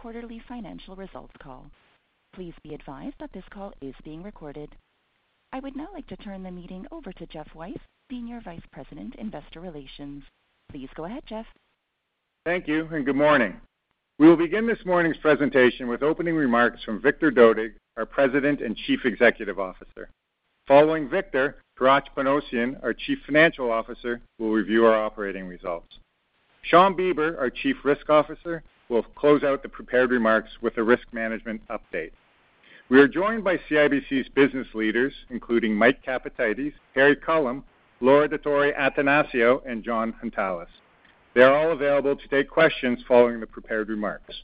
Quarterly financial results call. Please be advised that this call is being recorded. I would now like to turn the meeting over to Geoff Weiss, Senior Vice President, Investor Relations. Please go ahead, Geoff. Thank you, and good morning. We will begin this morning's presentation with opening remarks from Victor Dodig, our President and Chief Executive Officer. Following Victor, Hratch Panossian, our Chief Financial Officer, will review our operating results. Shawn Beber, our Chief Risk Officer, will close out the prepared remarks with a risk management update. We are joined by CIBC's business leaders, including Mike Capatides, Harry Culham, Laura Dottori-Attanasio, and John Hountalas. They are all available to take questions following the prepared remarks.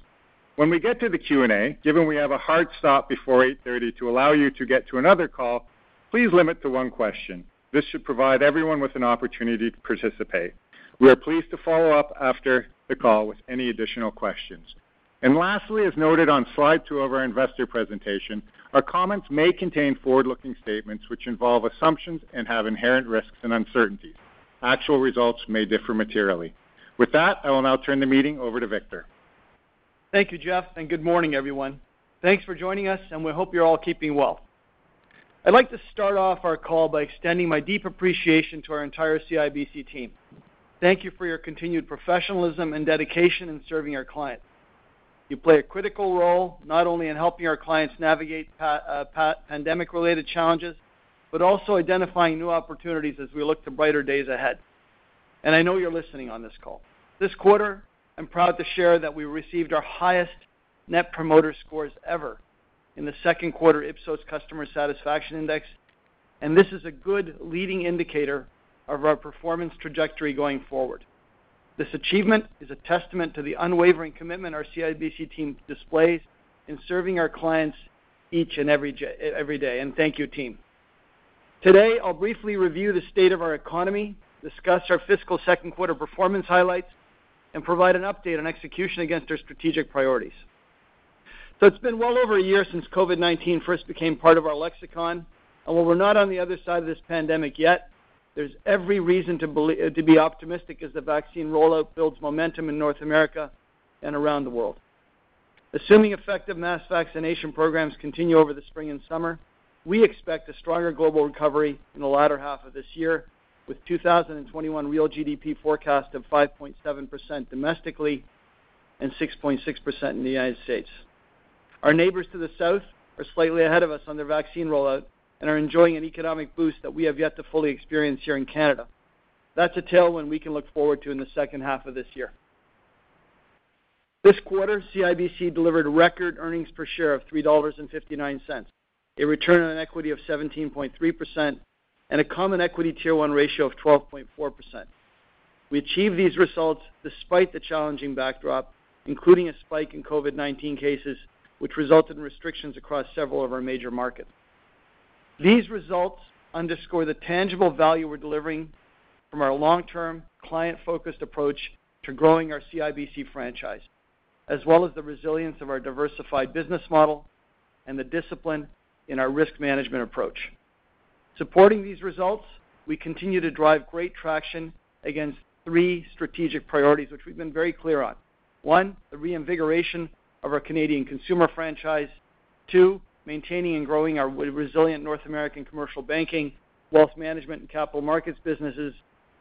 When we get to the Q&A, given we have a hard stop before 8:30 to allow you to get to another call, please limit to one question. This should provide everyone with an opportunity to participate. We are pleased to follow up after the call with any additional questions. And lastly, as noted on slide two of our investor presentation, our comments may contain forward-looking statements which involve assumptions and have inherent risks and uncertainties. Actual results may differ materially. With that, I will now turn the meeting over to Victor. Thank you, Geoff, and good morning, everyone. Thanks for joining us, and we hope you're all keeping well. I'd like to start off our call by extending my deep appreciation to our entire CIBC team. Thank you for your continued professionalism and dedication in serving our clients. You play a critical role not only in helping our clients navigate uh, pandemic-related challenges, but also identifying new opportunities as we look to brighter days ahead. And I know you're listening on this call. This quarter, I'm proud to share that we received our highest net promoter scores ever in the second quarter Ipsos Customer Satisfaction Index, and this is a good leading indicator of our performance trajectory going forward. This achievement is a testament to the unwavering commitment our CIBC team displays in serving our clients each and every day, and thank you, team. Today, I'll briefly review the state of our economy, discuss our fiscal second quarter performance highlights, and provide an update on execution against our strategic priorities. So It's been well over a year since COVID-19 first became part of our lexicon, and while we're not on the other side of this pandemic yet, there's every reason to be optimistic as the vaccine rollout builds momentum in North America and around the world. Assuming effective mass vaccination programs continue over the spring and summer, we expect a stronger global recovery in the latter half of this year, with 2021 real GDP forecast of 5.7% domestically and 6.6% in the United States. Our neighbors to the south are slightly ahead of us on their vaccine rollout and are enjoying an economic boost that we have yet to fully experience here in Canada. That's a tailwind we can look forward to in the second half of this year. This quarter, CIBC delivered record earnings per share of 3.59 dollars, a return on equity of 17.3%, and a common equity Tier 1 ratio of 12.4%. We achieved these results despite the challenging backdrop, including a spike in COVID-19 cases, which resulted in restrictions across several of our major markets. These results underscore the tangible value we're delivering from our long-term, client-focused approach to growing our CIBC franchise, as well as the resilience of our diversified business model and the discipline in our risk management approach. Supporting these results, we continue to drive great traction against three strategic priorities, which we've been very clear on. One, the reinvigoration of our Canadian consumer franchise. Two, maintaining and growing our resilient North American commercial banking, wealth management, and capital markets businesses.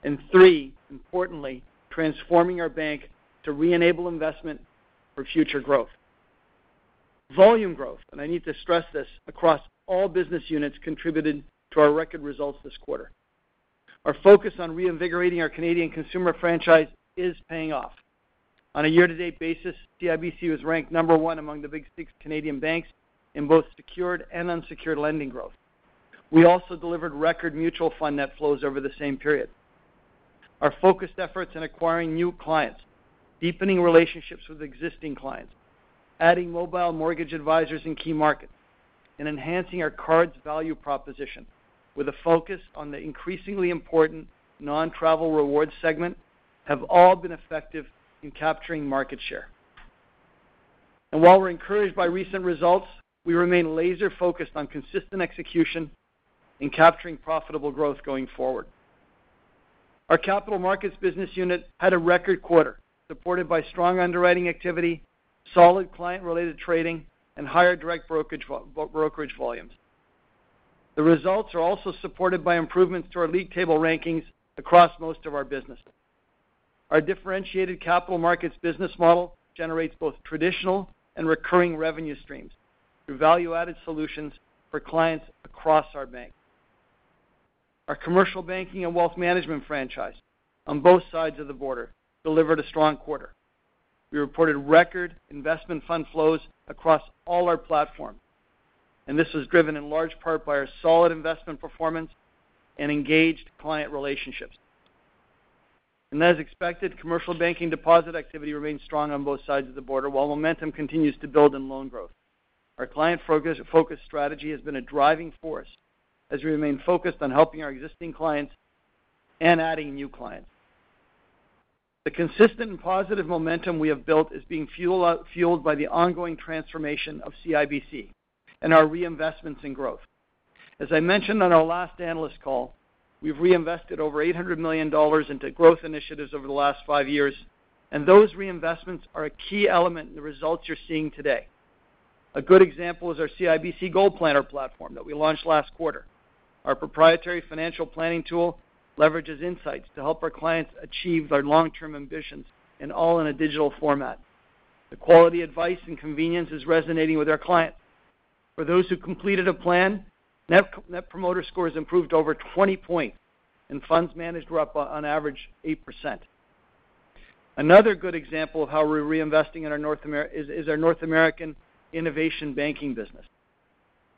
And Three, importantly, transforming our bank to re-enable investment for future growth. Volume growth, and I need to stress this, across all business units contributed to our record results this quarter. Our focus on reinvigorating our Canadian consumer franchise is paying off. On a year-to-date basis, CIBC was ranked number one among the Big Six Canadian banks in both secured and unsecured lending growth. We also delivered record mutual fund net flows over the same period. Our focused efforts in acquiring new clients, deepening relationships with existing clients, adding mobile mortgage advisors in key markets, and enhancing our cards value proposition with a focus on the increasingly important non-travel rewards segment have all been effective in capturing market share. And While we're encouraged by recent results, we remain laser-focused on consistent execution and capturing profitable growth going forward. Our capital markets business unit had a record quarter, supported by strong underwriting activity, solid client-related trading, and higher direct brokerage volumes. The results are also supported by improvements to our league table rankings across most of our businesses. Our differentiated capital markets business model generates both traditional and recurring revenue streams through value-added solutions for clients across our bank. Our commercial banking and wealth management franchise on both sides of the border delivered a strong quarter. We reported record investment fund flows across all our platforms, and this was driven in large part by our solid investment performance and engaged client relationships. And As expected, commercial banking deposit activity remains strong on both sides of the border, while momentum continues to build in loan growth. Our client-focused strategy has been a driving force as we remain focused on helping our existing clients and adding new clients. The consistent and positive momentum we have built is being fueled by the ongoing transformation of CIBC and our reinvestments in growth. As I mentioned on our last analyst call, we've reinvested over 800 million dollars into growth initiatives over the last five years, and those reinvestments are a key element in the results you're seeing today. A good example is our CIBC Goal Planner platform that we launched last quarter. Our proprietary financial planning tool leverages insights to help our clients achieve their long-term ambitions and all in a digital format. The quality, advice, and convenience is resonating with our clients. For those who completed a plan, Net Promoter Scores improved over 20 points, and funds managed were up on average 8%. Another good example of how we're reinvesting in our North Amer- is, is our North American innovation banking business.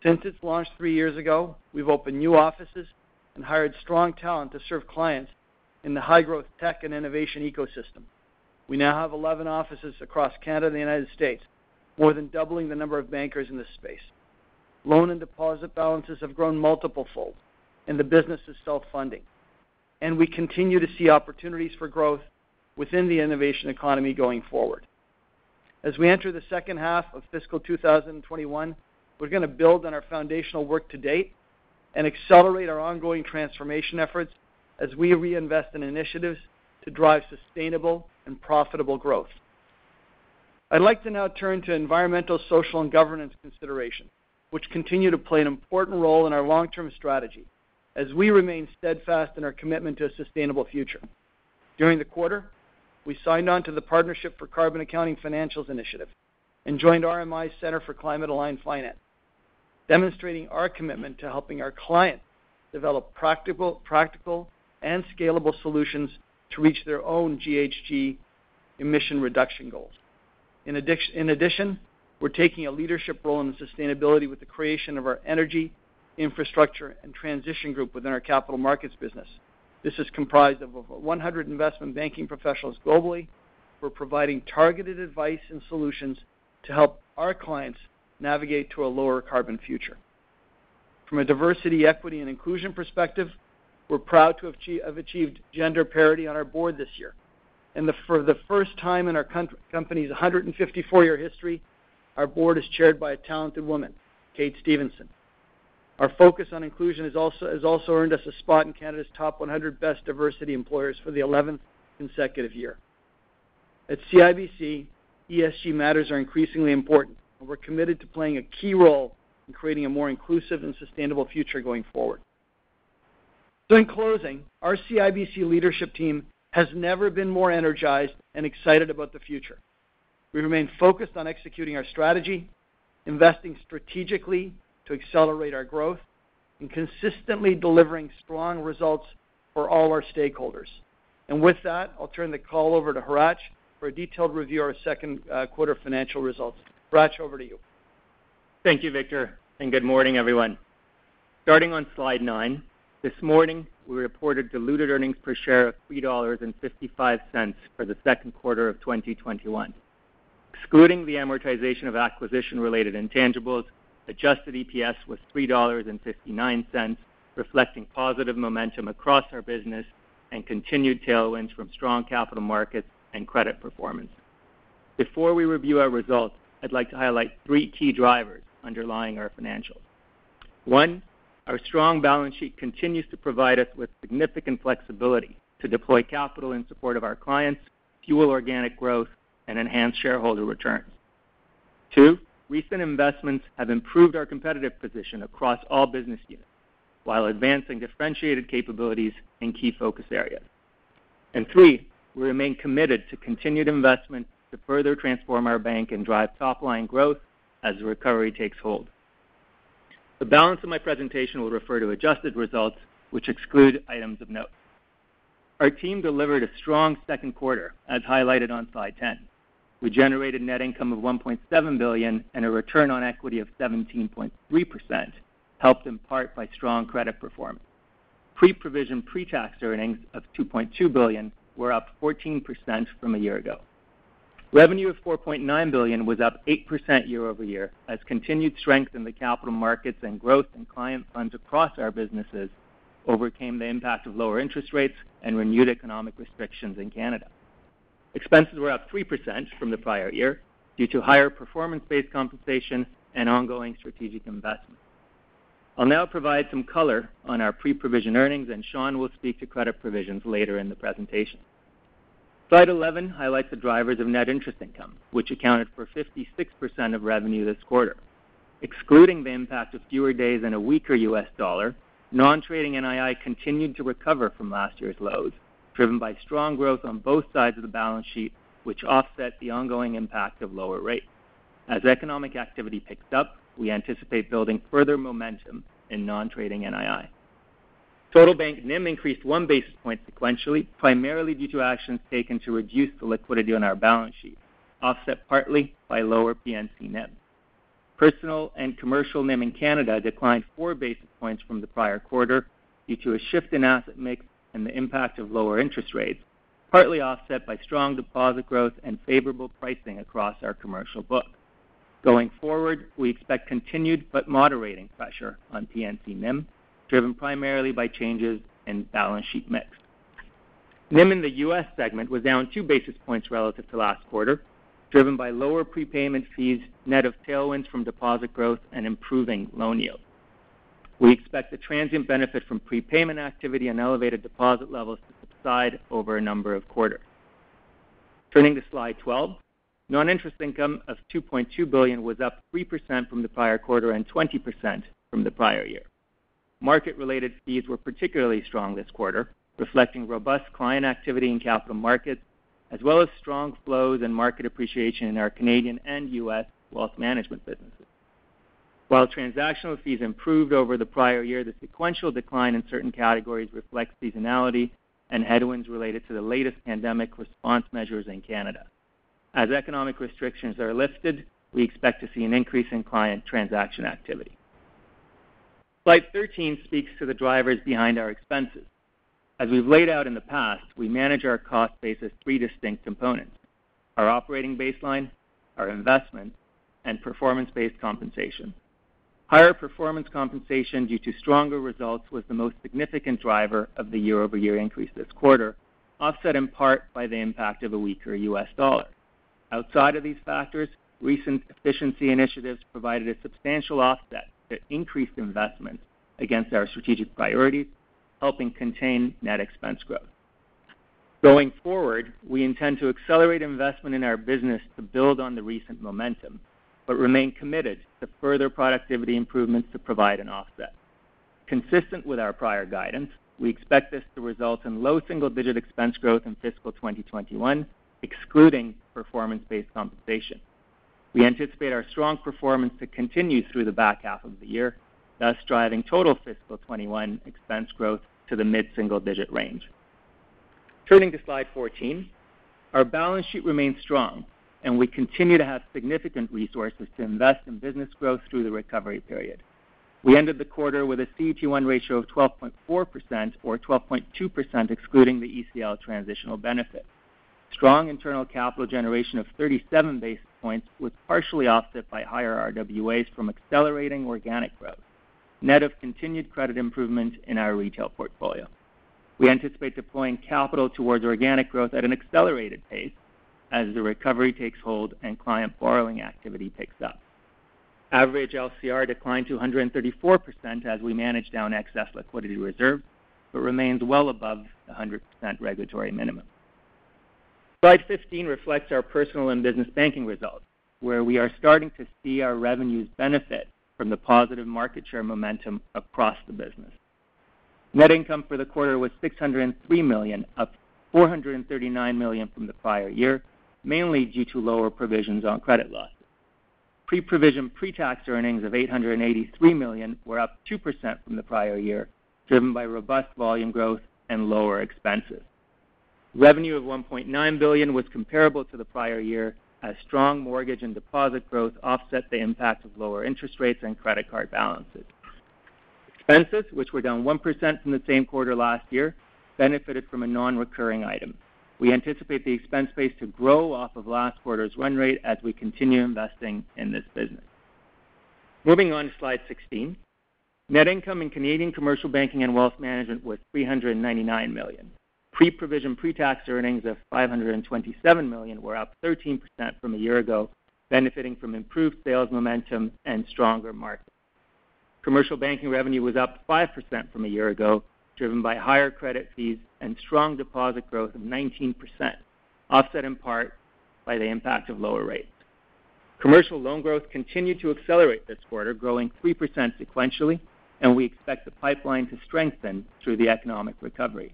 Since its launch three years ago, we've opened new offices and hired strong talent to serve clients in the high-growth tech and innovation ecosystem. We now have 11 offices across Canada and the United States, more than doubling the number of bankers in this space. Loan and deposit balances have grown multiple-fold, and the business is self-funding. And we continue to see opportunities for growth within the innovation economy going forward. As we enter the second half of fiscal 2021, we're going to build on our foundational work to date and accelerate our ongoing transformation efforts as we reinvest in initiatives to drive sustainable and profitable growth. I'd like to now turn to environmental, social, and governance considerations, which continue to play an important role in our long-term strategy as we remain steadfast in our commitment to a sustainable future. During the quarter, we signed on to the Partnership for Carbon Accounting Financials initiative and joined RMI's Centre for Climate-Aligned Finance, demonstrating our commitment to helping our clients develop practical practical and scalable solutions to reach their own GHG emission reduction goals. In addition, we're taking a leadership role in sustainability with the creation of our energy, infrastructure, and transition group within our capital markets business. This is comprised of over 100 investment banking professionals globally who are providing targeted advice and solutions to help our clients navigate to a lower carbon future. From a diversity, equity, and inclusion perspective, we're proud to have achieved gender parity on our board this year. And for the first time in our company's 154-year history, our board is chaired by a talented woman, Kate Stevenson. Our focus on inclusion has also earned us a spot in Canada's top 100 best diversity employers for the 11th consecutive year. At CIBC, ESG matters are increasingly important, and we're committed to playing a key role in creating a more inclusive and sustainable future going forward. So in closing, our CIBC leadership team has never been more energized and excited about the future. We remain focused on executing our strategy, investing strategically to accelerate our growth, and consistently delivering strong results for all our stakeholders. And with that, I'll turn the call over to Hratch for a detailed review of our second uh, quarter financial results. Hratch, over to you. Thank you, Victor, and good morning, everyone. Starting on slide nine, this morning, we reported diluted earnings per share of 3.55 dollars for the second quarter of 2021. Excluding the amortization of acquisition-related intangibles, adjusted EPS was $3.59, reflecting positive momentum across our business and continued tailwinds from strong capital markets and credit performance. Before we review our results, I'd like to highlight three key drivers underlying our financials. One, our strong balance sheet continues to provide us with significant flexibility to deploy capital in support of our clients, fuel organic growth, and enhance shareholder returns. Two, recent investments have improved our competitive position across all business units while advancing differentiated capabilities in key focus areas. And Three, we remain committed to continued investment to further transform our bank and drive top-line growth as the recovery takes hold. The balance of my presentation will refer to adjusted results, which exclude items of note. Our team delivered a strong second quarter, as highlighted on slide 10. We generated net income of 1.7 billion and a return on equity of 17.3%, helped in part by strong credit performance. Pre-provision, pre-tax earnings of 2.2 billion were up 14% from a year ago. Revenue of 4.9 billion was up 8% year-over-year, as continued strength in the capital markets and growth in client funds across our businesses overcame the impact of lower interest rates and renewed economic restrictions in Canada. Expenses were up 3% from the prior year due to higher performance-based compensation and ongoing strategic investments. I'll now provide some color on our pre-provision earnings, and Shawn will speak to credit provisions later in the presentation. Slide 11 highlights the drivers of net interest income, which accounted for 56% of revenue this quarter. Excluding the impact of fewer days and a weaker US dollar, non-trading NII continued to recover from last year's lows, driven by strong growth on both sides of the balance sheet, which offset the ongoing impact of lower rates. As economic activity picks up, we anticipate building further momentum in non-trading NII. Total bank NIM increased 1 basis point sequentially, primarily due to actions taken to reduce the liquidity on our balance sheet, offset partly by lower P&C NIM. Personal and commercial NIM in Canada declined 4 basis points from the prior quarter due to a shift in asset mix and the impact of lower interest rates, partly offset by strong deposit growth and favorable pricing across our commercial book. Going forward, we expect continued but moderating pressure on P&C NIM, driven primarily by changes in balance sheet mix. NIM in the U.S. segment was down 2 basis points relative to last quarter, driven by lower prepayment fees, net of tailwinds from deposit growth and improving loan yields. We expect the transient benefit from prepayment activity and elevated deposit levels to subside over a number of quarters. Turning to slide 12, non-interest income of 2.2 billion was up 3% from the prior quarter and 20% from the prior year. Market-related fees were particularly strong this quarter, reflecting robust client activity in capital markets, as well as strong flows and market appreciation in our Canadian and U.S. wealth management businesses. While transactional fees improved over the prior year, the sequential decline in certain categories reflects seasonality and headwinds related to the latest pandemic response measures in Canada. As economic restrictions are lifted, we expect to see an increase in client transaction activity. Slide 13 speaks to the drivers behind our expenses. As we've laid out in the past, we manage our cost base as three distinct components: our operating baseline, our investment, and performance-based compensation. Higher performance compensation due to stronger results was the most significant driver of the year-over-year increase this quarter, offset in part by the impact of a weaker US dollar. Outside of these factors, recent efficiency initiatives provided a substantial offset to increased investments against our strategic priorities, helping contain net expense growth. Going forward, we intend to accelerate investment in our business to build on the recent momentum, but remain committed to further productivity improvements to provide an offset. Consistent with our prior guidance, we expect this to result in low single-digit expense growth in fiscal 2021, excluding performance-based compensation. We anticipate our strong performance to continue through the back half of the year, thus driving total fiscal 2021 expense growth to the mid-single-digit range. Turning to slide 14, our balance sheet remains strong, and we continue to have significant resources to invest in business growth through the recovery period. We ended the quarter with a CET1 ratio of 12.4%, or 12.2% excluding the ECL transitional benefit. Strong internal capital generation of 37 basis points was partially offset by higher RWAs from accelerating organic growth, net of continued credit improvement in our retail portfolio. We anticipate deploying capital towards organic growth at an accelerated pace as the recovery takes hold and client borrowing activity picks up. Average LCR declined to 134% as we manage down excess liquidity reserves, but remains well above the 100% regulatory minimum. Slide 15 reflects our personal and business banking results, where we are starting to see our revenues benefit from the positive market share momentum across the business. Net income for the quarter was 603 million, up 439 million from the prior year, mainly due to lower provisions on credit losses. Pre-provision, pre-tax earnings of 883 million were up 2% from the prior year, driven by robust volume growth and lower expenses. Revenue of 1.9 billion was comparable to the prior year, as strong mortgage and deposit growth offset the impact of lower interest rates and credit card balances. Expenses, which were down 1% from the same quarter last year, benefited from a non-recurring item. We anticipate the expense base to grow off of last quarter's run rate as we continue investing in this business. Moving on to slide 16. Net income in Canadian Commercial Banking and Wealth Management was 399 million. Pre-provision, pre-tax earnings of 527 million were up 13% from a year ago, benefiting from improved sales momentum and stronger markets. Commercial banking revenue was up 5% from a year ago, driven by higher credit fees and strong deposit growth of 19%, offset in part by the impact of lower rates. Commercial loan growth continued to accelerate this quarter, growing 3% sequentially, and we expect the pipeline to strengthen through the economic recovery.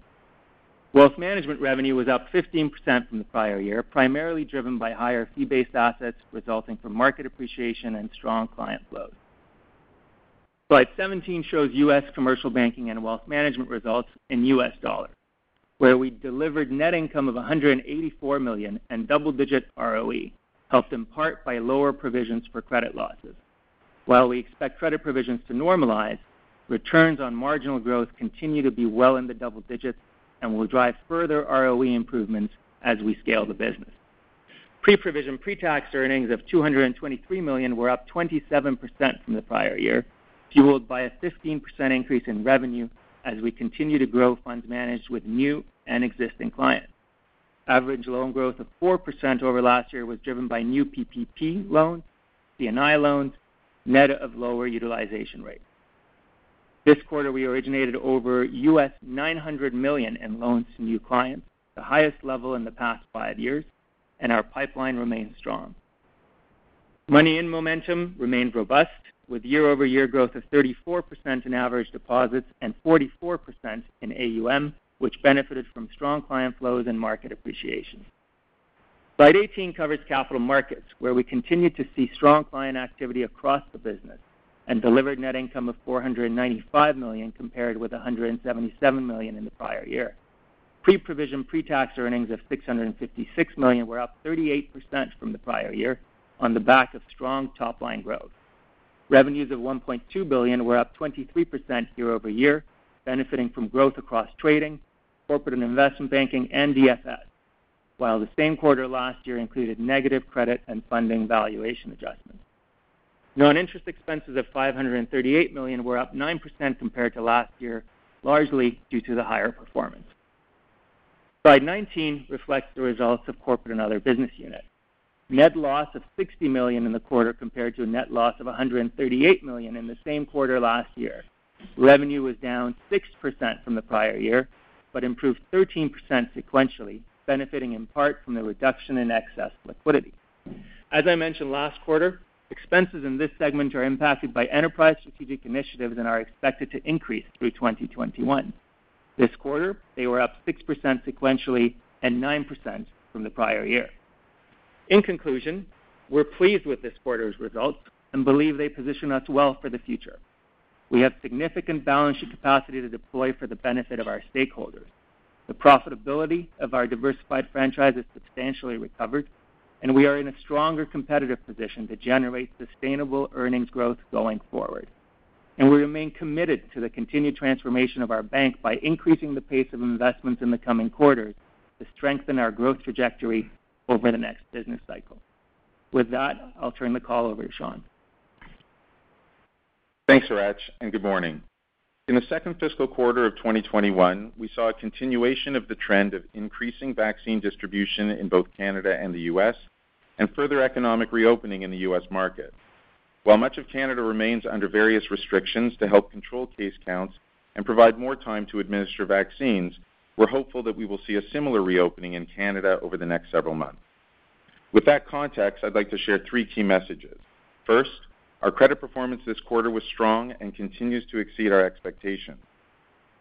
Wealth management revenue was up 15% from the prior year, primarily driven by higher fee-based assets resulting from market appreciation and strong client flows. Slide 17 shows U.S. commercial banking and wealth management results in U.S. dollars, where we delivered net income of $184 million and double-digit ROE, helped in part by lower provisions for credit losses. While we expect credit provisions to normalize, returns on marginal growth continue to be well in the double digits and will drive further ROE improvements as we scale the business. Pre-provision, pre-tax earnings of 223 million were up 27% from the prior year, fueled by a 15% increase in revenue as we continue to grow funds managed with new and existing clients. Average loan growth of 4% over last year was driven by new PPP loans, C&I loans, net of lower utilization rates. This quarter, we originated over US 900 million in loans to new clients, the highest level in the past five years, and our pipeline remains strong. Money in momentum remained robust, with year-over-year growth of 34% in average deposits and 44% in AUM, which benefited from strong client flows and market appreciation. Slide 18 covers capital markets, where we continued to see strong client activity across the business and delivered net income of 495 million, compared with 177 million in the prior year. Pre-provision, pre-tax earnings of 656 million were up 38% from the prior year on the back of strong top-line growth. Revenues of 1.2 billion were up 23% year-over-year, benefiting from growth across trading, corporate and investment banking, and DFS, while the same quarter last year included negative credit and funding valuation adjustments. Non-interest expenses of 538 million were up 9% compared to last year, largely due to the higher performance. Slide 19 reflects the results of corporate and other business units. Net loss of 60 million in the quarter compared to a net loss of 138 million in the same quarter last year. Revenue was down 6% from the prior year, but improved 13% sequentially, benefiting in part from the reduction in excess liquidity. As I mentioned last quarter, expenses in this segment are impacted by enterprise strategic initiatives and are expected to increase through 2021. This quarter, they were up 6% sequentially and 9% from the prior year. In conclusion, we're pleased with this quarter's results and believe they position us well for the future. We have significant balance sheet capacity to deploy for the benefit of our stakeholders. The profitability of our diversified franchise is substantially recovered, and we are in a stronger competitive position to generate sustainable earnings growth going forward. And We remain committed to the continued transformation of our bank by increasing the pace of investments in the coming quarters to strengthen our growth trajectory over the next business cycle. With that, I'll turn the call over to Shawn. Thanks, Hratch, and good morning. In the second fiscal quarter of 2021, we saw a continuation of the trend of increasing vaccine distribution in both Canada and the U.S., and further economic reopening in the U.S. market. While much of Canada remains under various restrictions to help control case counts and provide more time to administer vaccines, we're hopeful that we will see a similar reopening in Canada over the next several months. With that context, I'd like to share three key messages. First, our credit performance this quarter was strong and continues to exceed our expectations.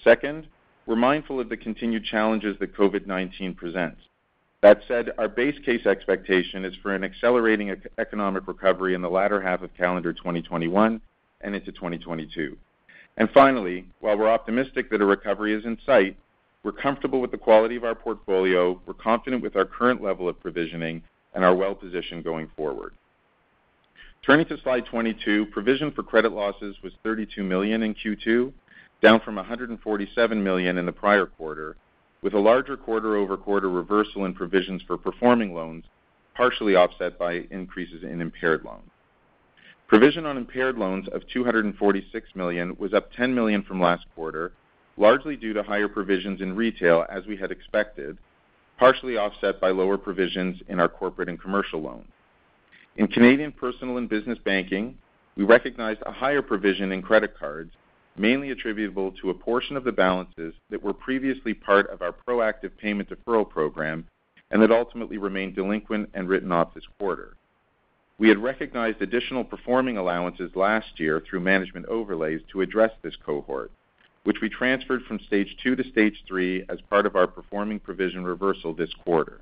Second, we're mindful of the continued challenges that COVID-19 presents. That said, our base case expectation is for an accelerating economic recovery in the latter half of calendar 2021 and into 2022. And Finally, while we're optimistic that a recovery is in sight, we're comfortable with the quality of our portfolio, we're confident with our current level of provisioning, and are well-positioned going forward. Turning to slide 22, provision for credit losses was 32 million in Q2, down from 147 million in the prior quarter, with a larger quarter-over-quarter reversal in provisions for performing loans, partially offset by increases in impaired loans. Provision on impaired loans of 246 million was up 10 million from last quarter, largely due to higher provisions in retail as we had expected, partially offset by lower provisions in our corporate and commercial loans. In Canadian Personal and Business Banking, we recognized a higher provision in credit cards, mainly attributable to a portion of the balances that were previously part of our proactive payment deferral program and that ultimately remained delinquent and written off this quarter. We had recognized additional performing allowances last year through management overlays to address this cohort, which we transferred from stage 2 to stage 3 as part of our performing provision reversal this quarter.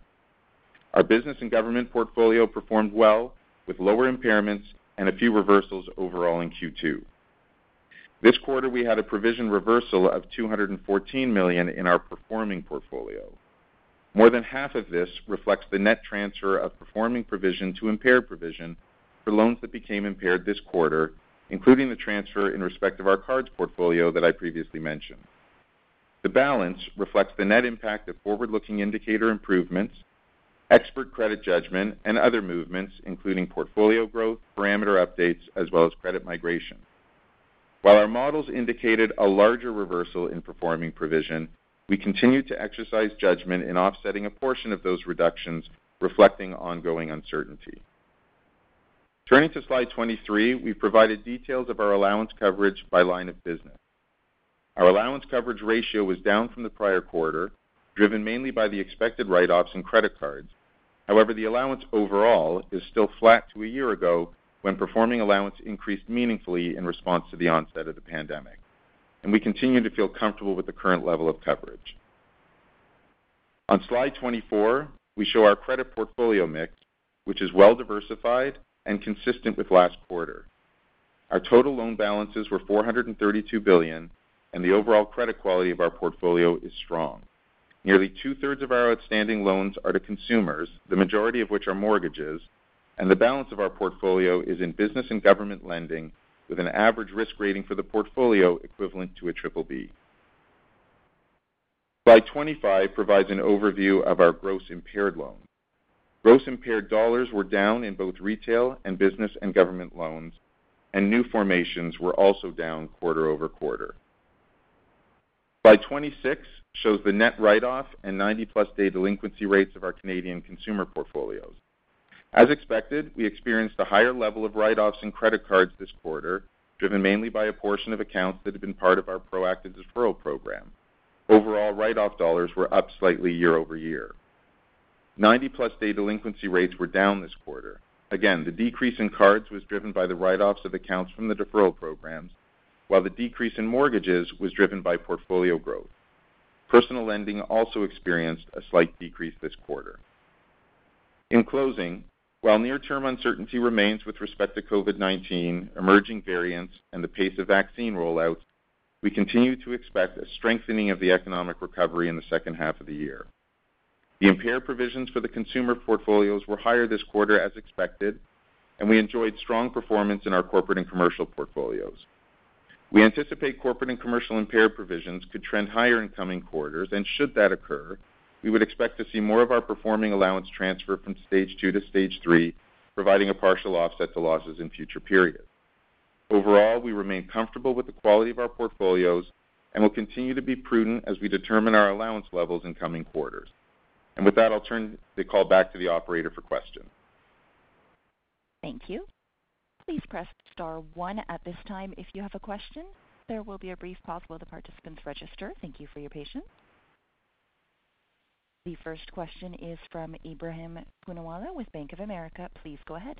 Our business and government portfolio performed well, with lower impairments and a few reversals overall in Q2. This quarter, we had a provision reversal of 214 million in our performing portfolio. More than half of this reflects the net transfer of performing provision to impaired provision for loans that became impaired this quarter, including the transfer in respect of our cards portfolio that I previously mentioned. The balance reflects the net impact of forward-looking indicator improvements, expert credit judgment, and other movements, including portfolio growth, parameter updates, as well as credit migration. While our models indicated a larger reversal in performing provision, we continued to exercise judgment in offsetting a portion of those reductions, reflecting ongoing uncertainty. Turning to slide 23, we've provided details of our allowance coverage by line of business. Our allowance coverage ratio was down from the prior quarter, driven mainly by the expected write-offs in credit cards. However, the allowance overall is still flat to a year ago when performing allowance increased meaningfully in response to the onset of the pandemic, and we continue to feel comfortable with the current level of coverage. On slide 24, we show our credit portfolio mix, which is well-diversified and consistent with last quarter. Our total loan balances were 432 billion, and the overall credit quality of our portfolio is strong. Nearly two-thirds of our outstanding loans are to consumers, the majority of which are mortgages, and the balance of our portfolio is in business and government lending, with an average risk rating for the portfolio equivalent to a BBB. Slide 25 provides an overview of our gross impaired loans. Gross impaired dollars were down in both retail and business and government loans, and new formations were also down quarter-over-quarter. Slide 26 shows the net write-off and 90-plus day delinquency rates of our Canadian consumer portfolios. As expected, we experienced a higher level of write-offs in credit cards this quarter, driven mainly by a portion of accounts that had been part of our proactive deferral program. Overall, write-off dollars were up slightly year-over-year. 90-plus day delinquency rates were down this quarter. Again, the decrease in cards was driven by the write-offs of accounts from the deferral programs, while the decrease in mortgages was driven by portfolio growth. Personal lending also experienced a slight decrease this quarter. In closing, while near-term uncertainty remains with respect to COVID-19, emerging variants, and the pace of vaccine rollouts, we continue to expect a strengthening of the economic recovery in the second half of the year. The impaired provisions for the consumer portfolios were higher this quarter as expected, and we enjoyed strong performance in our corporate and commercial portfolios. We anticipate corporate and commercial impaired provisions could trend higher in coming quarters, and should that occur, we would expect to see more of our performing allowance transfer from Stage 2 to Stage 3, providing a partial offset to losses in future periods. Overall, we remain comfortable with the quality of our portfolios and will continue to be prudent as we determine our allowance levels in coming quarters. And with that, I'll turn the call back to the operator for questions. Thank you. Please press star one at this time if you have a question. There will be a brief pause while the participants register. Thank you for your patience. The first question is from Ebrahim Poonawala with Bank of America. Please go ahead.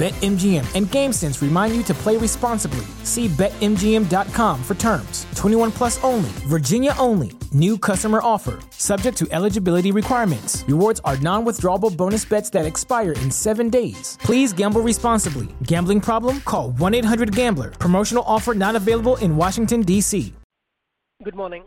BetMGM and GameSense remind you to play responsibly. See BetMGM.com for terms. 21 plus only, Virginia only. New customer offer. Subject to eligibility requirements. Rewards are non withdrawable bonus bets that expire in seven days. Please gamble responsibly. Gambling problem? Call 1 800 Gambler. Promotional offer not available in Washington, D.C. Good morning.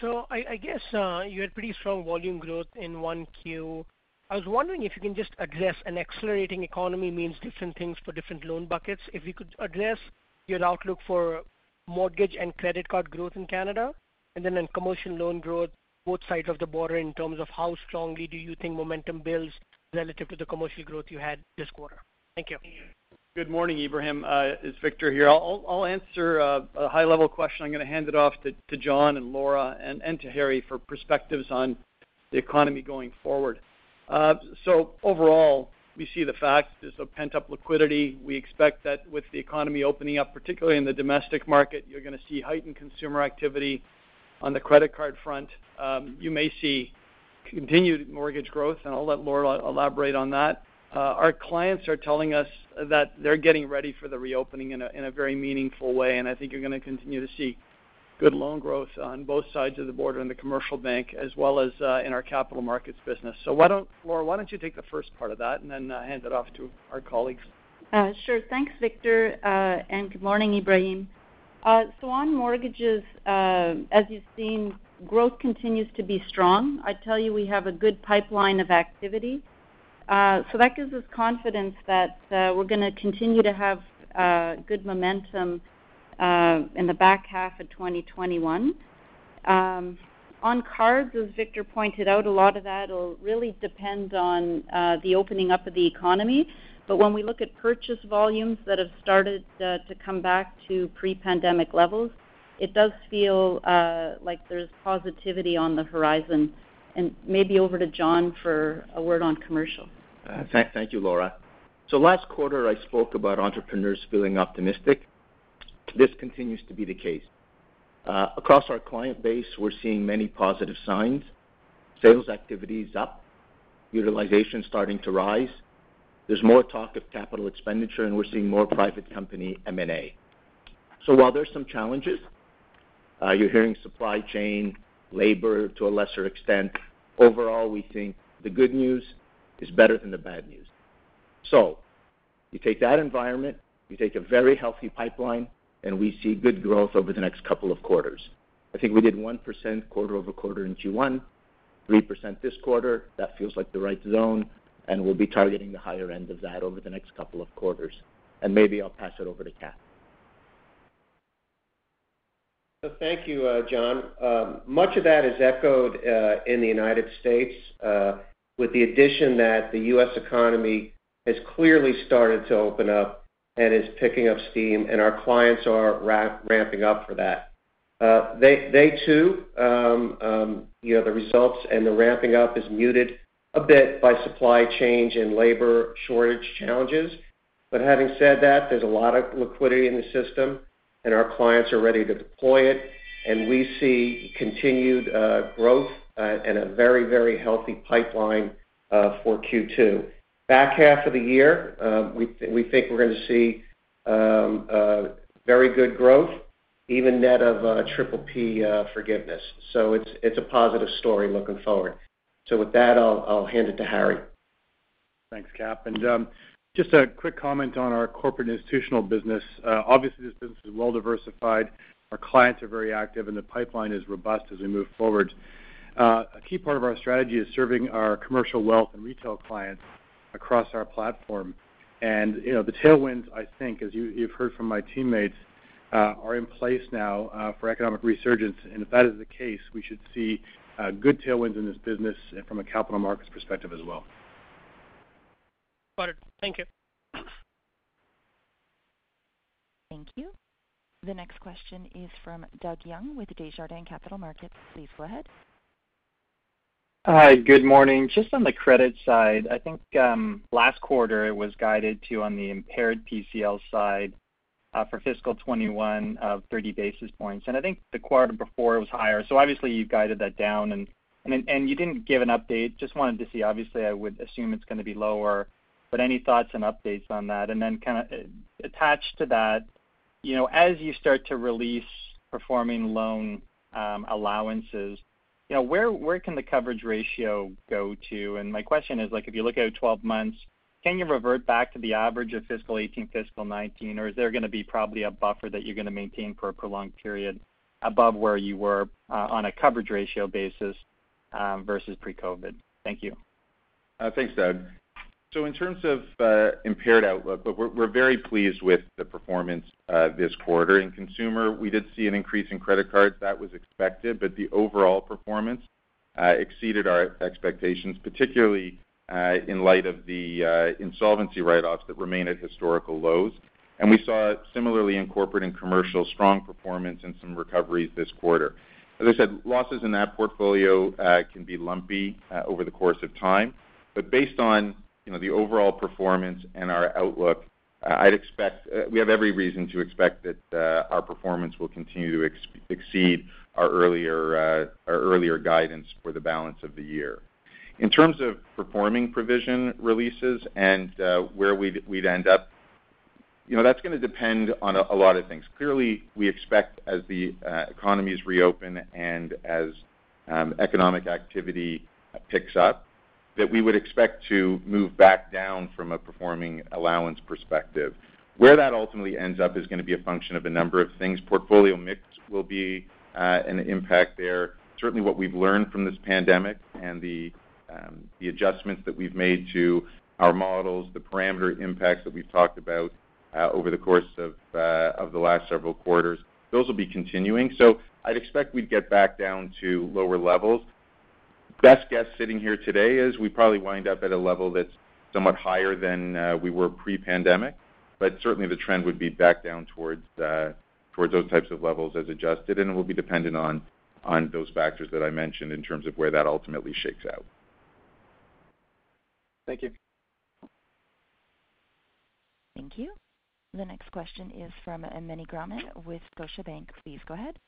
So I, I guess uh, you had pretty strong volume growth in 1Q. I was wondering if you can just address an accelerating economy means different things for different loan buckets. If you could address your outlook for mortgage and credit card growth in Canada, and then in commercial loan growth, both sides of the border in terms of how strongly do you think momentum builds relative to the commercial growth you had this quarter? Thank you. Good morning, Ebrahim. Uh, it's Victor here. I'll answer uh, a high-level question. I'm gonna hand it off to John and Laura and to Harry for perspectives on the economy going forward. Uh, so overall, we see the fact there's a pent-up liquidity. We expect that with the economy opening up, particularly in the domestic market, you're gonna see heightened consumer activity on the credit card front. Um, you may see continued mortgage growth, and I'll let Laura elaborate on that. Uh, our clients are telling us that they're getting ready for the reopening in a very meaningful way, and I think you're gonna continue to see good loan growth on both sides of the border in the commercial bank as well as uh, in our capital markets business. So why don't, Laura, why don't you take the first part of that and then uh, hand it off to our colleagues? Uh, sure. Thanks, Victor, and good morning, Ebrahim. So on mortgages, as you've seen, growth continues to be strong. I tell you, we have a good pipeline of activity. So that gives us confidence that we're gonna continue to have good momentum Uh, in the back half of 2021. Um, on cards, as Victor pointed out, a lot of that will really depend on uh, the opening up of the economy. But when we look at purchase volumes that have started uh, to come back to pre-pandemic levels, it does feel like there's positivity on the horizon. And maybe over to John for a word on commercial. Thank you, Laura. So last quarter, I spoke about entrepreneurs feeling optimistic. This continues to be the case. Uh, across our client base, we're seeing many positive signs. Sales activity is up, utilization starting to rise. There's more talk of capital expenditure, and we're seeing more private company M&A. So while there's some challenges, uh, you're hearing supply chain, labor to a lesser extent, overall, we think the good news is better than the bad news. So you take that environment, you take a very healthy pipeline, and we see good growth over the next couple of quarters. I think we did 1% quarter-over-quarter in Q1, 3% this quarter. That feels like the right zone, and we'll be targeting the higher end of that over the next couple of quarters. And maybe I'll pass it over to Cap. So thank you, uh, John. Um, much of that is echoed uh, in the United States uh, with the addition that the U.S. economy has clearly started to open up and is picking up steam, and our clients are ramping up for that. Uh, they too, um, um, you know, the results and the ramping up is muted a bit by supply chain and labor shortage challenges. But having said that, there's a lot of liquidity in the system, and our clients are ready to deploy it, and we see continued uh, growth uh, and a very, very healthy pipeline for Q2. Back half of the year, um, we think we're gonna see um, uh, very good growth, even net of uh, PPP uh, forgiveness. So it's a positive story looking forward. So with that, I'll hand it to Harry. Thanks, Cap. And um, just a quick comment on our corporate institutional business. Obviously, this business is well diversified. Our clients are very active, and the pipeline is robust as we move forward. A key part of our strategy is serving our commercial wealth and retail clients across our platform. And you know, the tailwinds, I think, as you've heard from my teammates, uh, are in place now uh, for economic resurgence. And if that is the case, we should see uh, good tailwinds in this business from a capital markets perspective as well. Got it. Thank you. Thank you. The next question is from Doug Young with Desjardins Capital Markets. Please go ahead. Hi, good morning. Just on the credit side, I think, um, last quarter it was guided to on the impaired PCL side, uh, for fiscal 2021 of 30 basis points. And I think the quarter before it was higher. So obviously you've guided that down and and and you didn't give an update. Just wanted to see, obviously, I would assume it's gonna be lower, but any thoughts and updates on that? And then kinda uh, attached to that, you know, as you start to release performing loan um, allowances, you know, where where can the coverage ratio go to? And my question is, like, if you look at 12 months, can you revert back to the average of fiscal 2018, fiscal 2019, or is there gonna be probably a buffer that you're gonna maintain for a prolonged period above where you were uh, on a coverage ratio basis um, versus pre-COVID? Thank you. Uh, thanks, Doug. So in terms of uh, impaired outlook, look, we're very pleased with the performance uh, this quarter. In consumer, we did see an increase in credit cards. That was expected, but the overall performance uh, exceeded our expectations, particularly in light of the insolvency write-offs that remain at historical lows. And we saw similarly in corporate and commercial, strong performance and some recoveries this quarter. As I said, losses in that portfolio can be lumpy over the course of time. But based on, you know, the overall performance and our outlook, uh, I'd expect uh, we have every reason to expect that uh, our performance will continue to exceed our earlier uh our earlier guidance for the balance of the year. In terms of performing provision releases and where we'd end up, you know, that's gonna depend on a lot of things. Clearly, we expect as the economies reopen and as um, economic activity picks up, that we would expect to move back down from a performing allowance perspective. Where that ultimately ends up is gonna be a function of a number of things. Portfolio mix will be uh, an impact there. Certainly what we've learned from this pandemic and um, the adjustments that we've made to our models, the parameter impacts that we've talked about uh, over the course uh, of the last several quarters, those will be continuing. So I'd expect we'd get back down to lower levels. Best guess sitting here today is we probably wind up at a level that's somewhat higher than uh, we were pre-pandemic, but certainly the trend would be back down towards uh, towards those types of levels as adjusted, and it will be dependent on on those factors that I mentioned in terms of where that ultimately shakes out. Thank you. Thank you. The next question is from Meny Grauman with Scotiabank. Please go ahead.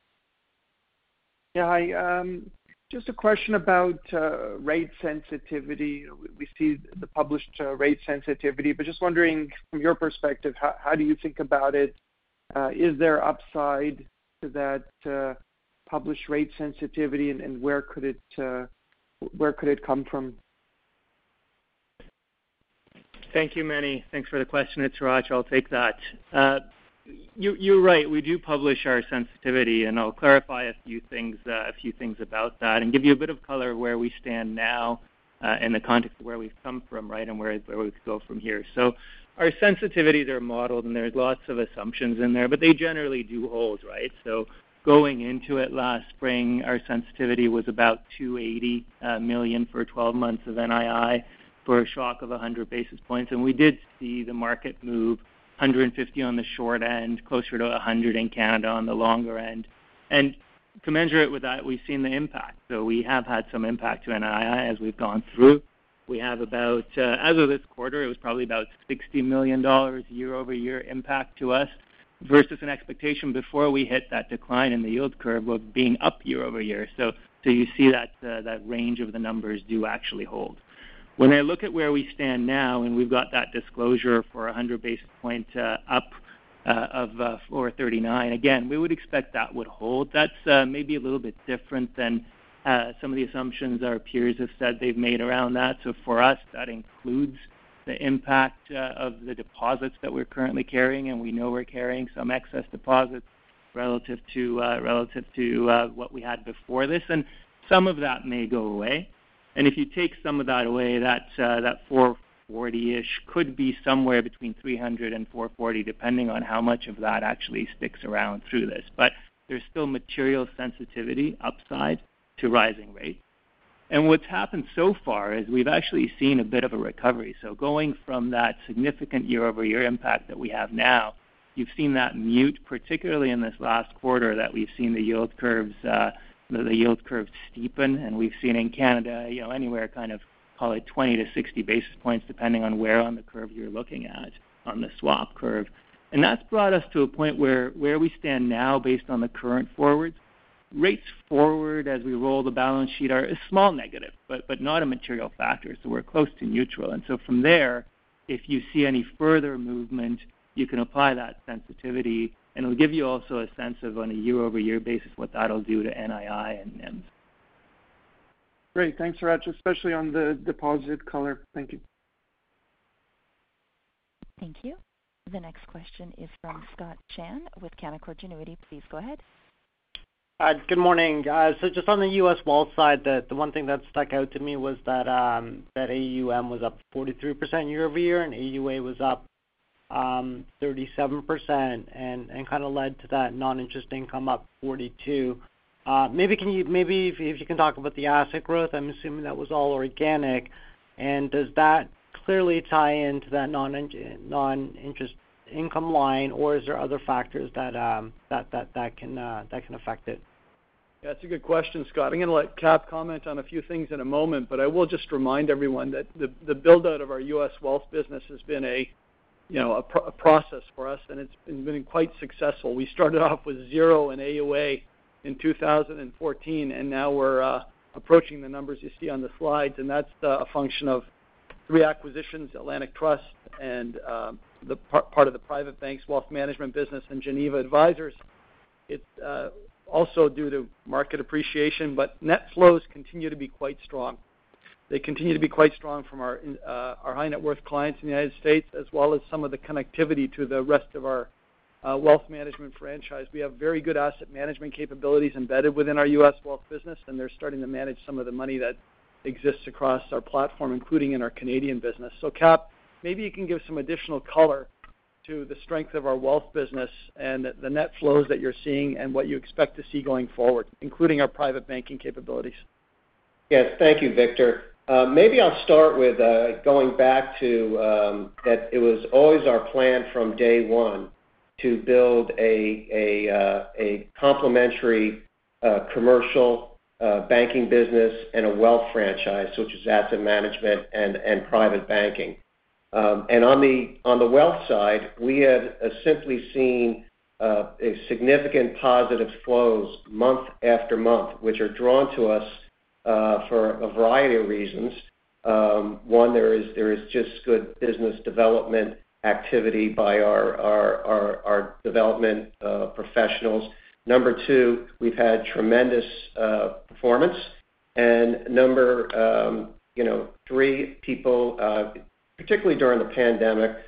Yeah. Hi. Um, Just a question about uh, rate sensitivity. We see the published uh, rate sensitivity, but just wondering from your perspective, how do you think about it? Uh, is there upside to that published rate sensitivity, and where could it come from? Thank you, Meny. Thanks for the question. It's Hratch. I'll take that. You're right. We do publish our sensitivity, and I'll clarify a few things uh, a few things about that and give you a bit of color where we stand now, uh, in the context of where we've come from, right, and where we could go from here. So our sensitivities are modeled, and there's lots of assumptions in there, but they generally do hold, right? So going into it last spring, our sensitivity was about 280 uh, million for 12 months of NII for a shock of 100 basis points. And we did see the market move 150 on the short end, closer to 100 in Canada on the longer end. And commensurate with that, we've seen the impact. So we have had some impact to NII as we've gone through. We have about, uh, as of this quarter, it was probably about 60 million dollars year-over-year impact to us versus an expectation before we hit that decline in the yield curve of being up year-over-year. So so you see that uh, range of the numbers do actually hold. When I look at where we stand now, and we've got that disclosure for 100 basis point uh, up uh, of uh, 4.39, again, we would expect that would hold. That's maybe a little bit different than some of the assumptions our peers have said they've made around that. So for us, that includes the impact of the deposits that we're currently carrying, and we know we're carrying some excess deposits relative to what we had before this. And some of that may go away. And if you take some of that away, that uh, that 4.40-ish could be somewhere between 300 and 4.40, depending on how much of that actually sticks around through this. But there's still material sensitivity upside to rising rates. And what's happened so far is we've actually seen a bit of a recovery. So going from that significant year-over-year impact that we have now, you've seen that mute, particularly in this last quarter, that we've seen the yield curves steepen, and we've seen in Canada, you know, anywhere kind of call it 20 to 60 basis points, depending on where on the curve you're looking at on the swap curve. And that's brought us to a point where where we stand now based on the current forwards. Rates forward as we roll the balance sheet are a small negative, but, but not a material factor. So we're close to neutral. And so from there, if you see any further movement, you can apply that sensitivity, and it'll give you also a sense of on a year-over-year basis what that'll do to NII and NIMs. Great. Thanks, Hratch, especially on the deposit color. Thank you. Thank you. The next question is from Scott Chan with Canaccord Genuity. Please go ahead. Good morning. So just on the U.S. wealth side, the one thing that stuck out to me was that AUM was up 43% year-over-year, and AUA was up Um, 37% and kind of led to that non-interest income up 42%. Uh, maybe if you can talk about the asset growth. I'm assuming that was all organic. And does that clearly tie into that non-interest income line, or is there other factors that um, uh, can affect it? It's a good question, Scott. I'm gonna let Cap comment on a few things in a moment, but I will just remind everyone that the build-out of our U.S. wealth business has been a process for us, and it's been quite successful. We started off with zero in AUA in 2014, and now we're uh, approaching the numbers you see on the slides, and that's uh, a function of three acquisitions, Atlantic Trust and um, the part of the private bank's wealth management business and Geneva Advisors. It's uh, also due to market appreciation, but net flows continue to be quite strong. They continue to be quite strong from uh, our high net worth clients in the United States, as well as some of the connectivity to the rest of our uh, wealth management franchise. We have very good asset management capabilities embedded within our U.S. wealth business, and they're starting to manage some of the money that exists across our platform, including in our Canadian business. So, Cap, maybe you can give some additional color to the strength of our wealth business and the net flows that you're seeing and what you expect to see going forward, including our private banking capabilities. Yes. Thank you, Victor. Uh, maybe I'll start with uh, going back to um, that it was always our plan from day one to build a uh, complementary commercial banking business and a wealth franchise, which is asset management and private banking. Um, and on the on the wealth side, we have simply seen significant positive flows month after month, which are drawn to us Uh, for a variety of reasons. Um, one, there is just good business development activity by our development uh, professionals. Number two, we've had tremendous uh, performance. And number um, three, people particularly during the pandemic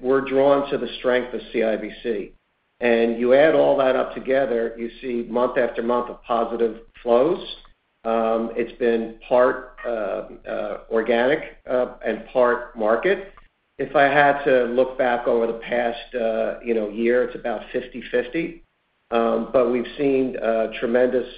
were drawn to the strength of CIBC. And you add all that up together, you see month after month of positive flows. Um, it's been part uh, uh, organic uh, and part market. If I had to look back over the past, you know, year, it's about 50/50. Um, but We've seen tremendous,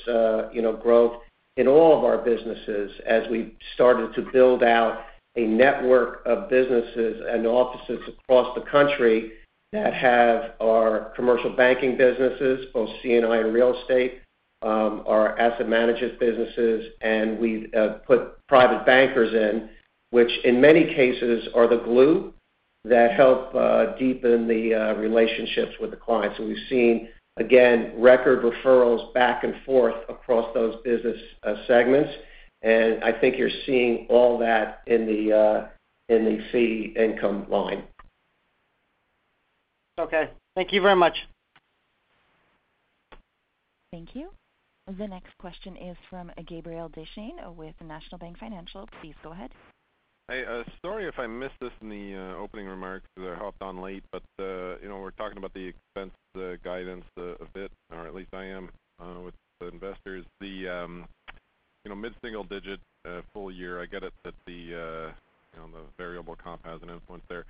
you know, growth in all of our businesses as we've started to build out a network of businesses and offices across the country that have our commercial banking businesses, both C&I and real estate, Um, our asset management businesses, and we've uh, put private bankers in, which in many cases are the glue that help uh, deepen the uh, relationships with the clients. So we've seen, again, record referrals back and forth across those business segments. and I think you're seeing all that in the fee income line. Okay. Thank you very much. Thank you. The next question is from Gabriel Dechaine with National Bank Financial. Please go ahead. Hey, uh, sorry if I missed this in the uh, opening remarks because I hopped on late, but uh, you know, we're talking about the expense guidance a bit, or at least I am with the investors. The um, you know, mid-single digit full year, I get it that the you know, the variable comp has an influence there.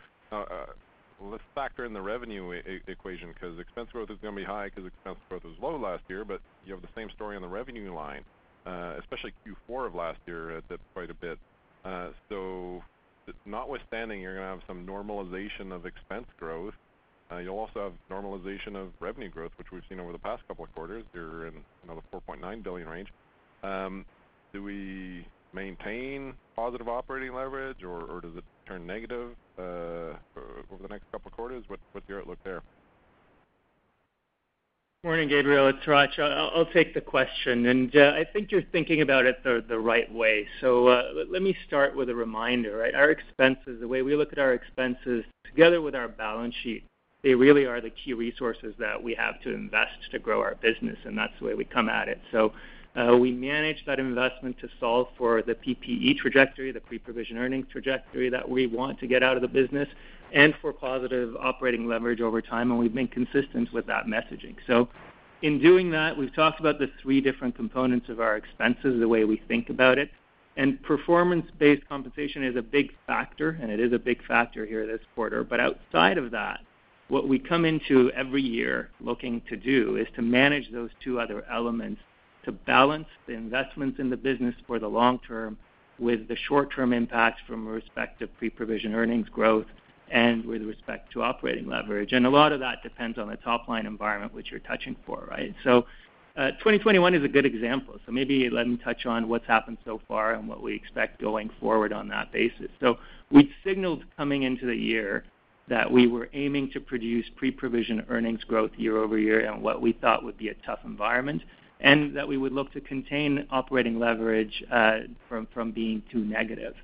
Let's factor in the revenue equation because expense growth is gonna be high because expense growth was low last year, but you have the same story on the revenue line, uh, especially Q4 of last year uh, dipped quite a bit. Uh so notwithstanding, you're gonna have some normalization of expense growth. Uh, you'll also have normalization of revenue growth, which we've seen over the past couple of quarters. You're in, the 4.9 billion range. Um, do we maintain positive operating leverage or does it turn negative uh, over the next couple of quarters? What's your outlook there? Morning, Gabriel. It's Hratch. I'll take the question, and uh, I think you're thinking about it the right way. So uh, let me start with a reminder, right? Our expenses, the way we look at our expenses together with our balance sheet, they really are the key resources that we have to invest to grow our business, and that's the way we come at it. Uh, we manage that investment to solve for the PPE trajectory, the pre-provision earnings trajectory that we want to get out of the business and for positive operating leverage over time, and we've been consistent with that messaging. So in doing that, we've talked about the three different components of our expenses, the way we think about it. And Performance-based compensation is a big factor, and it is a big factor here this quarter. But outside of that, what we come into every year looking to do is to manage those two other elements to balance the investments in the business for the long term with the short-term impacts from respective pre-provision earnings growth and with respect to operating leverage. And a lot of that depends on the top-line environment which you're touching for, right? Uh, 2021 is a good example. So maybe let me touch on what's happened so far and what we expect going forward on that basis. So We signaled coming into the year that we were aiming to produce pre-provision earnings growth year-over-year in what we thought would be a tough environment, and that we would look to contain operating leverage uh, from being too negative.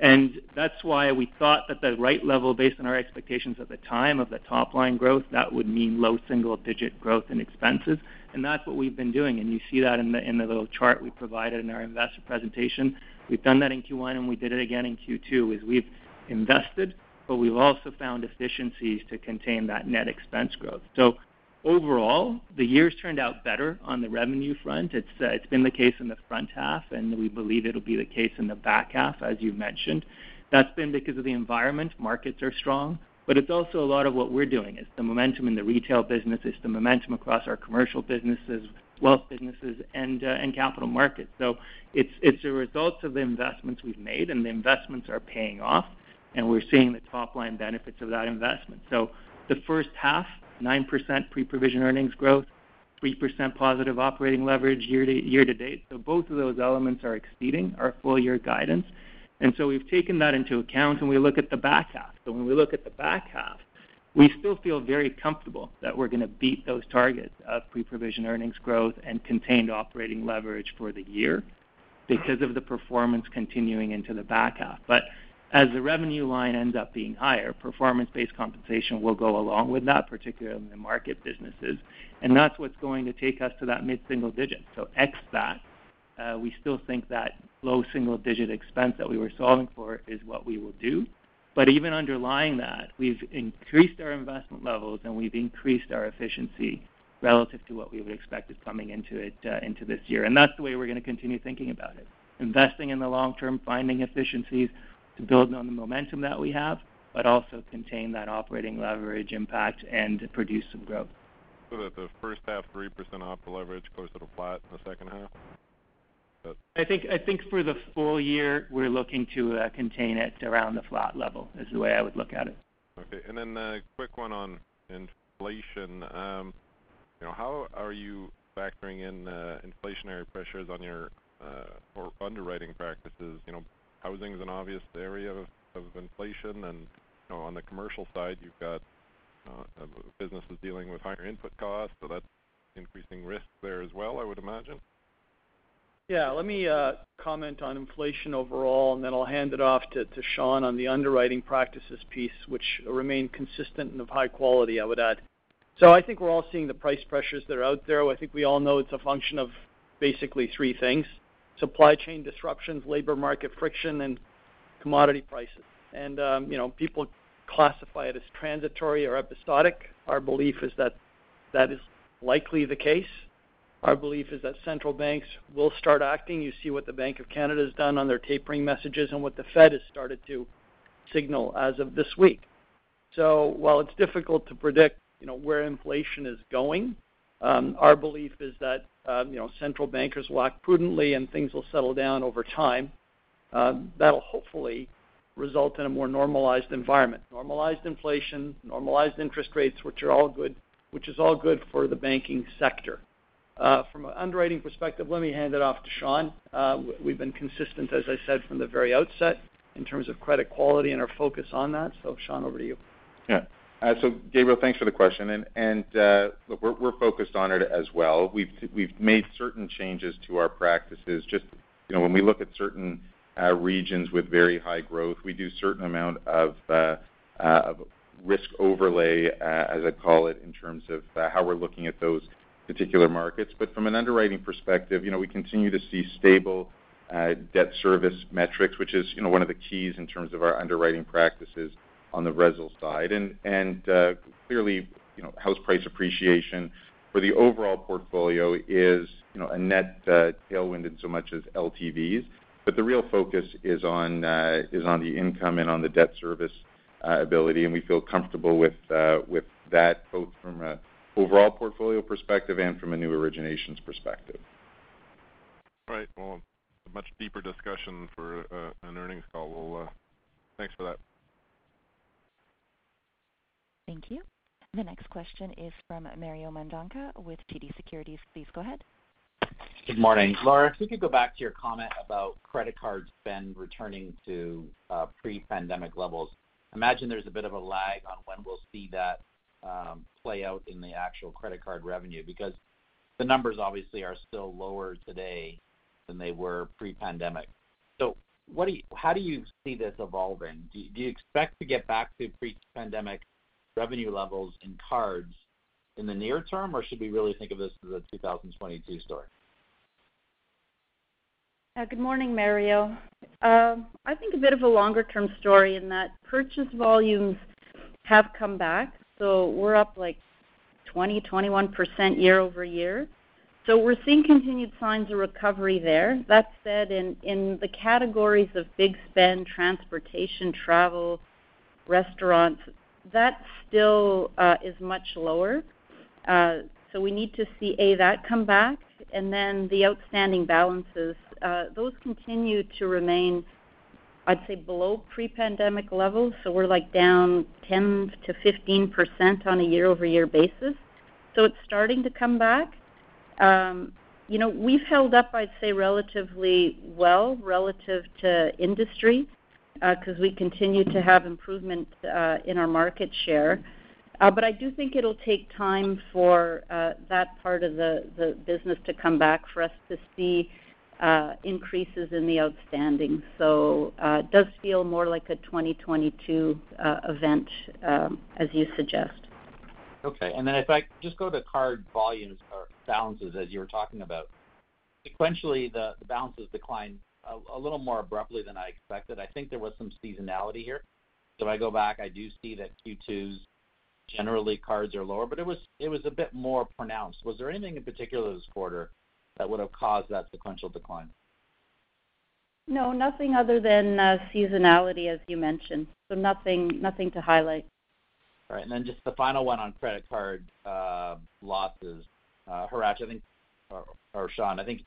And that's why we thought that the right level based on our expectations at the time of the top line growth, that would mean low single digit growth in expenses. And that's what we've been doing. And you see that in the little chart we provided in our investor presentation. We've done that in Q1, and we did it again in Q2, is we've invested, but we've also found efficiencies to contain that net expense growth. Overall, the year's turned out better on the revenue front. It's, uh, it's been the case in the front half, and we believe it'll be the case in the back half, as you mentioned. That's been because of the environment. Markets are strong, but it's also a lot of what we're doing. It's the momentum in the retail business. It's the momentum across our commercial businesses, wealth businesses, and uh, and capital markets. So it's it's a result of the investments we've made, and the investments are paying off, and we're seeing the top-line benefits of that investment. So the first half, 9% pre-provision earnings growth, 3% positive operating leverage year to date. So both of those elements are exceeding our full year guidance. And so we've taken that into account, and we look at the back half. So when we look at the back half, we still feel very comfortable that we're gonna beat those targets of pre-provision earnings growth and contained operating leverage for the year because of the performance continuing into the back half. As the revenue line ends up being higher, performance-based compensation will go along with that, particularly in the market businesses. And that's what's going to take us to that mid-single digit. So, Ex that, uh, we still think that low single-digit expense that we were solving for is what we will do. But even underlying that, we've increased our investment levels, and we've increased our efficiency relative to what we would expect is coming into it, uh, into this year. And that's the way we're gonna continue thinking about it. Investing in the long term, finding efficiencies to build on the momentum that we have, but also contain that operating leverage impact and produce some growth. So that the first half 3% op leverage closer to flat in the second half? I think for the full year, we're looking to uh, contain it around the flat level, is the way I would look at it. Okay. And then a quick one on inflation. Um, you know, how are you factoring in uh, inflationary pressures on your uh, or underwriting practices? You know, housing is an obvious area of inflation. You know, on the commercial side, you've got uh, businesses dealing with higher input costs, so that's increasing risk there as well, I would imagine. Yeah. Let me uh, comment on inflation overall, and then I'll hand it off to Shawn on the underwriting practices piece, which remain consistent and of high quality, I would add. So I think we're all seeing the price pressures that are out there. I think we all know it's a function of basically three things, supply chain disruptions, labor market friction, and commodity prices. And um, you know, people classify it as transitory or episodic. Our belief is that that is likely the case. Our belief is that central banks will start acting. You see what the Bank of Canada has done on their tapering messages and what the Fed has started to signal as of this week. So while it's difficult to predict, you know, where inflation is going, Um, our belief is that, um, you know, central bankers will act prudently and things will settle down over time. Um, that'll hopefully result in a more normalized environment, normalized inflation, normalized interest rates, which are all good, which is all good for the banking sector. Uh, from an underwriting perspective, let me hand it off to Shawn. Uh, we've been consistent, as I said from the very outset, in terms of credit quality and our focus on that. Shawn, over to you. Yeah. Uh, Gabriel, thanks for the question. And uh, look, we're focused on it as well. We've made certain changes to our practices. Just, you know, when we look at certain uh, regions with very high growth, we do certain amount of risk overlay, as I call it, in terms of how we're looking at those particular markets. But from an underwriting perspective, you know, we continue to see stable debt service metrics, which is, you know, one of the keys in terms of our underwriting practices on the resi side. And uh clearly, you know, house price appreciation for the overall portfolio is, you know, a net tailwind in so much as LTVs. But the real focus is on uh is on the income and on the debt service ability, and we feel comfortable with uh with that, both from an overall portfolio perspective and from a new originations perspective. Right. Well, a much deeper discussion for an earnings call. Well, thanks for that. Thank you. The next question is from Mario Mendonca with TD Securities. Please go ahead. Good morning. Laura, if we could go back to your comment about credit card spend returning to uh, pre-pandemic levels. Imagine there's a bit of a lag on when we'll see that um, play out in the actual credit card revenue, because the numbers obviously are still lower today than they were pre-pandemic. So, how do you see this evolving? Do you expect to get back to pre-pandemic revenue levels in cards in the near term, or should we really think of this as a 2022 story? Uh, good morning, Mario. Um, I think a bit of a longer-term story in that purchase volumes have come back. So we're up, like, 20-21% year-over-year. So we're seeing continued signs of recovery there. That said, in the categories of big spend, transportation, travel, restaurants, that still uh, is much lower. Uh, so we need to see A, that come back. And then the outstanding balances, uh, those continue to remain, I'd say, below pre-pandemic levels. So we're, like, down 10%-15% on a year-over-year basis. So it's starting to come back. Um, you know, we've held up, I'd say, relatively well relative to industry, Uh, 'cause we continue to have improvement uh, in our market share. Uh, but I do think it'll take time for that part of the business to come back for us to see increases in the outstanding. So it does feel more like a 2022 event, um, as you suggest. Okay. And then if I just go to card volumes or balances, as you were talking about, sequentially, the balances declined a little more abruptly than I expected. I think there was some seasonality here. If I go back, I do see that Q2s, generally cards are lower, but it was a bit more pronounced. Was there anything in particular this quarter that would have caused that sequential decline? No, nothing other than uh, seasonality, as you mentioned. So nothing nothing to highlight. All right. And then just the final one on credit card uh, losses. Uh, Hratch, I think, or Shawn, I think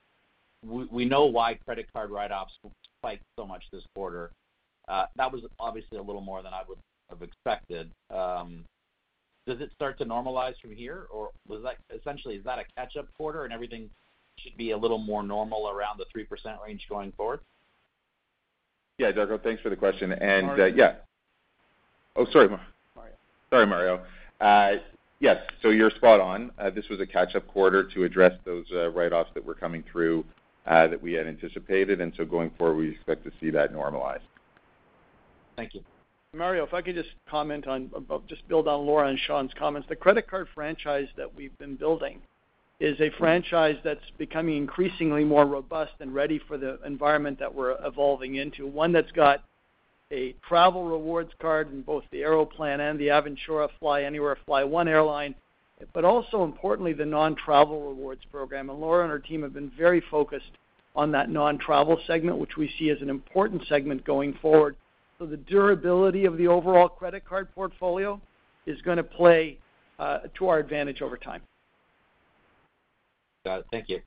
we know why credit card write-offs spiked so much this quarter. Uh, that was obviously a little more than I would have expected. Um, does it start to normalize from here, or was that essentially is that a catch-up quarter and everything should be a little more normal around the 3% range going forward? Yeah, Darko, thanks for the question. Uh, Mario. Yeah. Oh, sorry. Mario. Sorry, Mario. Uh, yes. So you're spot on. This was a catch-up quarter to address those write-offs that were coming through Uh, that we had anticipated. And so going forward, we expect to see that normalize. Thank you. Mario, if I could just comment on, just build on Laura and Shawn's comments. The credit card franchise that we've been building is a franchise that's becoming increasingly more robust and ready for the environment that we're evolving into. One that's got a travel rewards card in both the Aeroplan and the Aventura Fly Anywhere, Fly One airline, but also importantly, the non-travel rewards program. And Laura and her team have been very focused on that non-travel segment, which we see as an important segment going forward. So the durability of the overall credit card portfolio is gonna play uh, to our advantage over time. Got it. Thank you.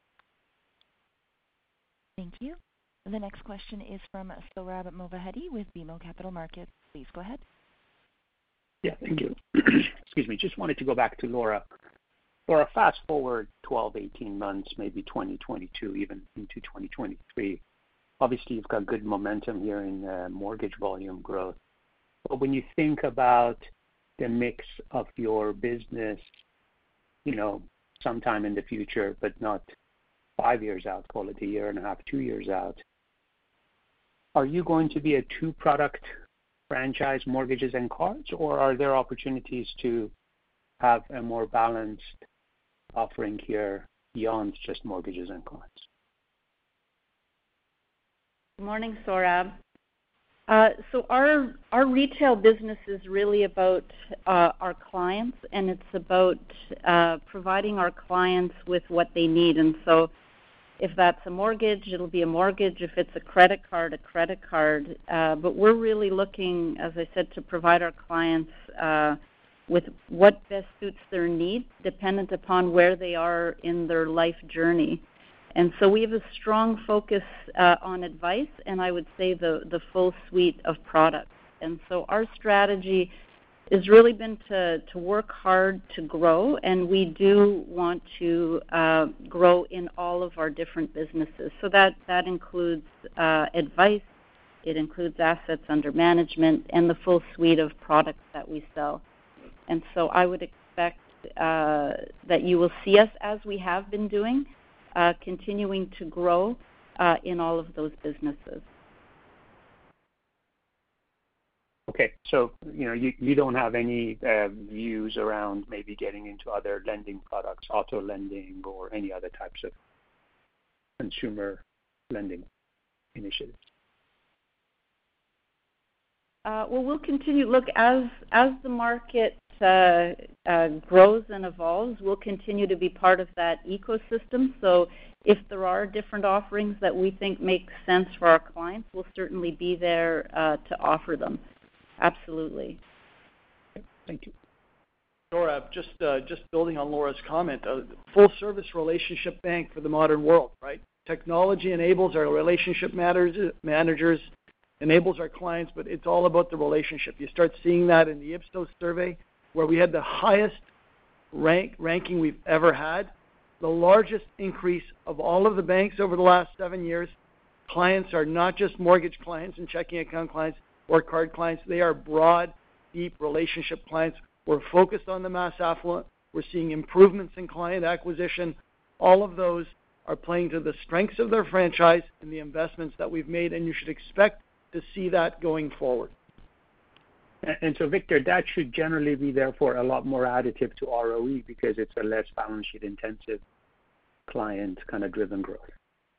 Thank you. The next question is from Sohrab Movahedi with BMO Capital Markets. Please go ahead. Yeah, thank you. Excuse me. Just wanted to go back to Laura. Laura, fast-forward 12, 18 months, maybe 2022, even into 2023. Obviously, you've got good momentum here in uh, mortgage volume growth. But when you think about the mix of your business, you know, sometime in the future, but not five years out, call it a year and a half, two years out, are you going to be a two-product franchise, mortgages and cards, or are there opportunities to have a more balanced offering here beyond just mortgages and cards? Good morning, Sohrab. Uh, so our retail business is really about uh, our clients, and it's about uh, providing our clients with what they need. If that's a mortgage, it'll be a mortgage. If it's a credit card, a credit card. Uh, but we're really looking, as I said, to provide our clients with what best suits their needs, dependent upon where they are in their life journey. And so we have a strong focus on advice, and I would say the full suite of products. And so our strategy has really been to work hard to grow, and we do want to uh, grow in all of our different businesses. So that that includes uh, advice, it includes assets under management and the full suite of products that we sell. And so I would expect uh, that you will see us, as we have been doing, continuing to grow in all of those businesses. Okay. So, you know, you don't have any um, views around maybe getting into other lending products, auto lending or any other types of consumer lending initiatives? Uh, well, we'll continue. Look, as the market uh, uh, grows and evolves, we'll continue to be part of that ecosystem. So if there are different offerings that we think make sense for our clients, we'll certainly be there to offer them. Absolutely. Thank you. Sohrab, uh, just building on Laura's comment. A full service relationship bank for the modern world, right? Technology enables our relationship uh, managers, enables our clients, but it's all about the relationship. You start seeing that in the Ipsos survey, where we had the highest ranking we've ever had, the largest increase of all of the banks over the last seven years. Clients are not just mortgage clients and checking account clients or card clients. They are broad, deep relationship clients. We're focused on the mass affluent. We're seeing improvements in client acquisition. All of those are playing to the strengths of their franchise and the investments that we've made, and you should expect to see that going forward. And so, Victor, that should generally be therefore a lot more additive to ROE because it's a less balance sheet intensive client kind of driven growth.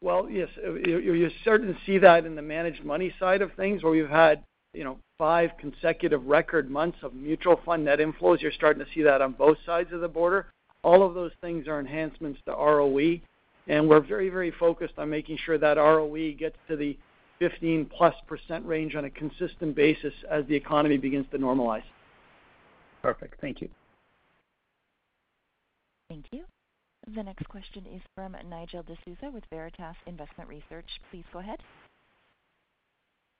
Well, yes. You're starting to see that in the managed money side of things, where we've had, you know, five consecutive record months of mutual fund net inflows. You're starting to see that on both sides of the border. All of those things are enhancements to ROE, and we're very, very focused on making sure that ROE gets to the 15%+ range on a consistent basis as the economy begins to normalize. Perfect. Thank you. Thank you. The next question is from Nigel D'Souza with Veritas Investment Research. Please go ahead.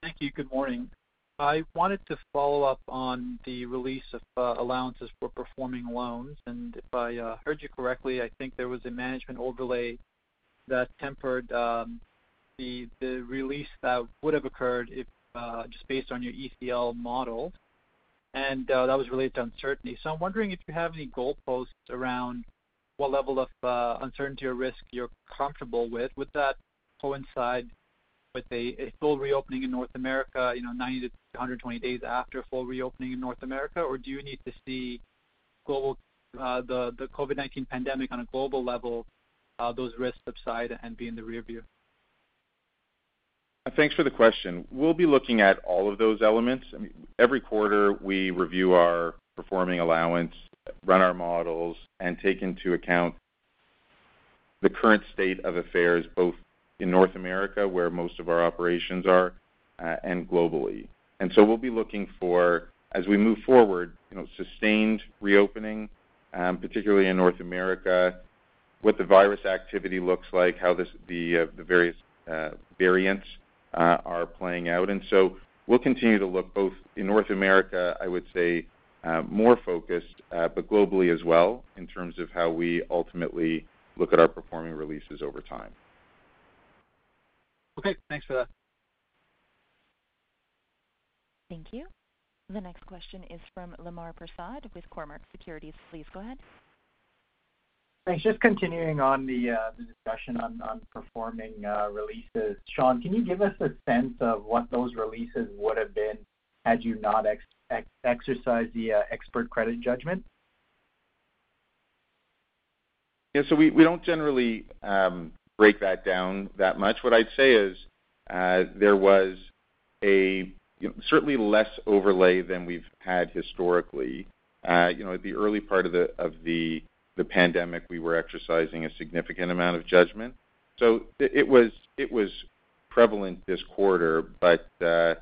Thank you. Good morning. I wanted to follow up on the release of uh, allowances for performing loans. And if I uh, heard you correctly, I think there was a management overlay that tempered um, the release that would have occurred if uh, just based on your ECL model, and that was related to uncertainty. So I'm wondering if you have any goalposts around what level of uncertainty or risk you're comfortable with. Would that coincide with a full reopening in North America, you know, ninety to one hundred twenty days after a full reopening in North America? Or do you need to see global uh the COVID-19 pandemic on a global level, those risks subside and be in the rear view? Thanks for the question. We'll be looking at all of those elements. Every quarter, we review our performing allowance, run our models, and take into account the current state of affairs, both in North America, where most of our operations are, uh, and globally. And so we'll be looking for, as we move forward, you know, sustained reopening, um, particularly in North America, what the virus activity looks like, how uh, the various uh, variants are playing out. And so we'll continue to look both in North America, I would say, more focused, but globally as well in terms of how we ultimately look at our performing releases over time. Okay, thanks for that. Thank you. The next question is from Lemar Persaud with Cormark Securities. Please go ahead. Thanks. Just continuing on the uh, discussion on performing uh, releases. Shawn, can you give us a sense of what those releases would have been had you not exercised the uh, expert credit judgment? Yeah. So we don't generally um, break that down that much. What I'd say is, uh, there was a, you know, certainly less overlay than we've had historically. Uh, you know, at the early part of the of the the pandemic, we were exercising a significant amount of judgment. So it was it was prevalent this quarter. But uh,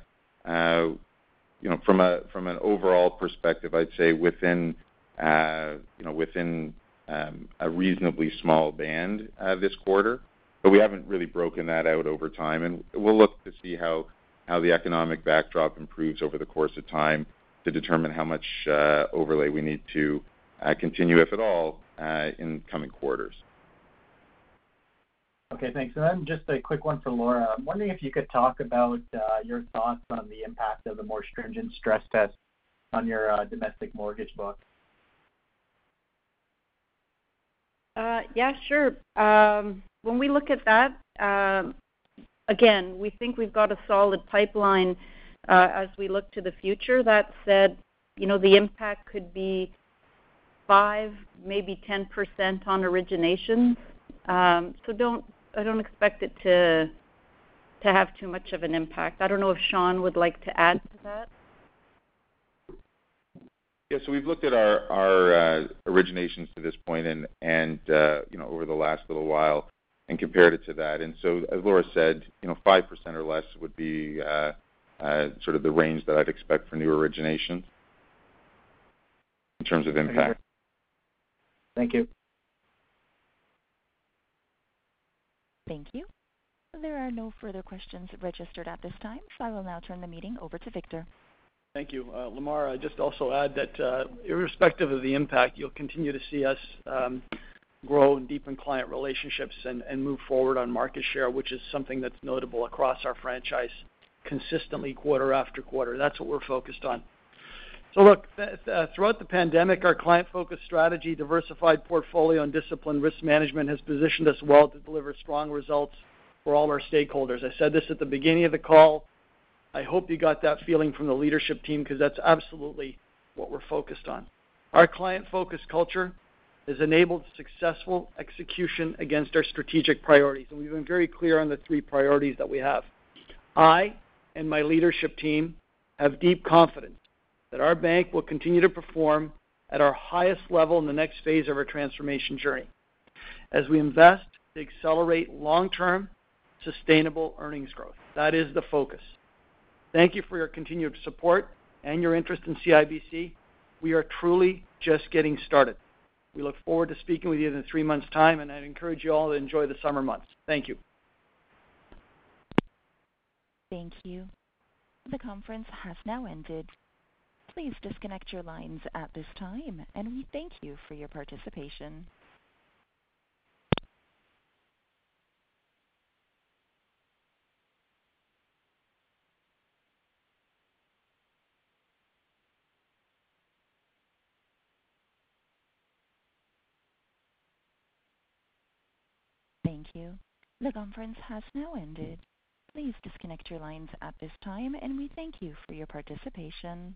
you know, from an overall perspective, I'd say within uh, you know within Um, a reasonably small band uh, this quarter. But we haven't really broken that out over time, and we'll look to see how the economic backdrop improves over the course of time to determine how much uh, overlay we need to uh, continue, if at all, in coming quarters. Okay, thanks. And then just a quick one for Laura. I'm wondering if you could talk about your thoughts on the impact of the more stringent stress test on your domestic mortgage book. Uh, yeah, sure. Um, when we look at that, um, again, we think we've got a solid pipeline uh, as we look to the future. That said, you know, the impact could be 5, maybe 10% on originations. Um, I don't expect it to have too much of an impact. I don't know if Shawn would like to add to that. Yeah. So we've looked at our uh, originations to this point and uh, you know, over the last little while and compared it to that. And so as Laura said, you know, 5% or less would be uh, sort of the range that I'd expect for new originations in terms of impact. Thank you. Thank you. There are no further questions registered at this time, so I will now turn the meeting over to Victor. Thank you. Uh, Lemar, I'd just also add that, uh, irrespective of the impact, you'll continue to see us um, grow and deepen client relationships and move forward on market share, which is something that's notable across our franchise consistently quarter after quarter. That's what we're focused on. So look, uh, throughout the pandemic, our client-focused strategy, diversified portfolio, and disciplined risk management has positioned us well to deliver strong results for all our stakeholders. I said this at the beginning of the call. I hope you got that feeling from the leadership team because that's absolutely what we're focused on. Our client-focused culture has enabled successful execution against our strategic priorities, and we've been very clear on the three priorities that we have. I and my leadership team have deep confidence that our bank will continue to perform at our highest level in the next phase of our transformation journey as we invest to accelerate long-term sustainable earnings growth. That is the focus. Thank you for your continued support and your interest in CIBC. We are truly just getting started. We look forward to speaking with you in three months' time, and I'd encourage you all to enjoy the summer months. Thank you. Thank you. The conference has now ended. Please disconnect your lines at this time, and we thank you for your participation. You. The conference has now ended. Please disconnect your lines at this time, and we thank you for your participation.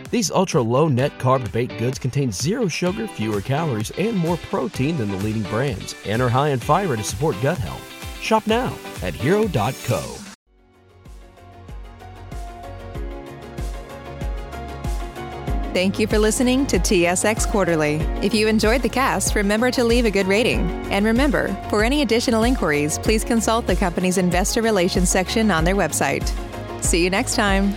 These ultra low net carb baked goods contain zero sugar, fewer calories, and more protein than the leading brands, and are high in fiber to support gut health. Shop now at hero.co. Thank you for listening to TSX Quarterly. If you enjoyed the cast, remember to leave a good rating. And remember, for any additional inquiries, please consult the company's investor relations section on their website. See you next time.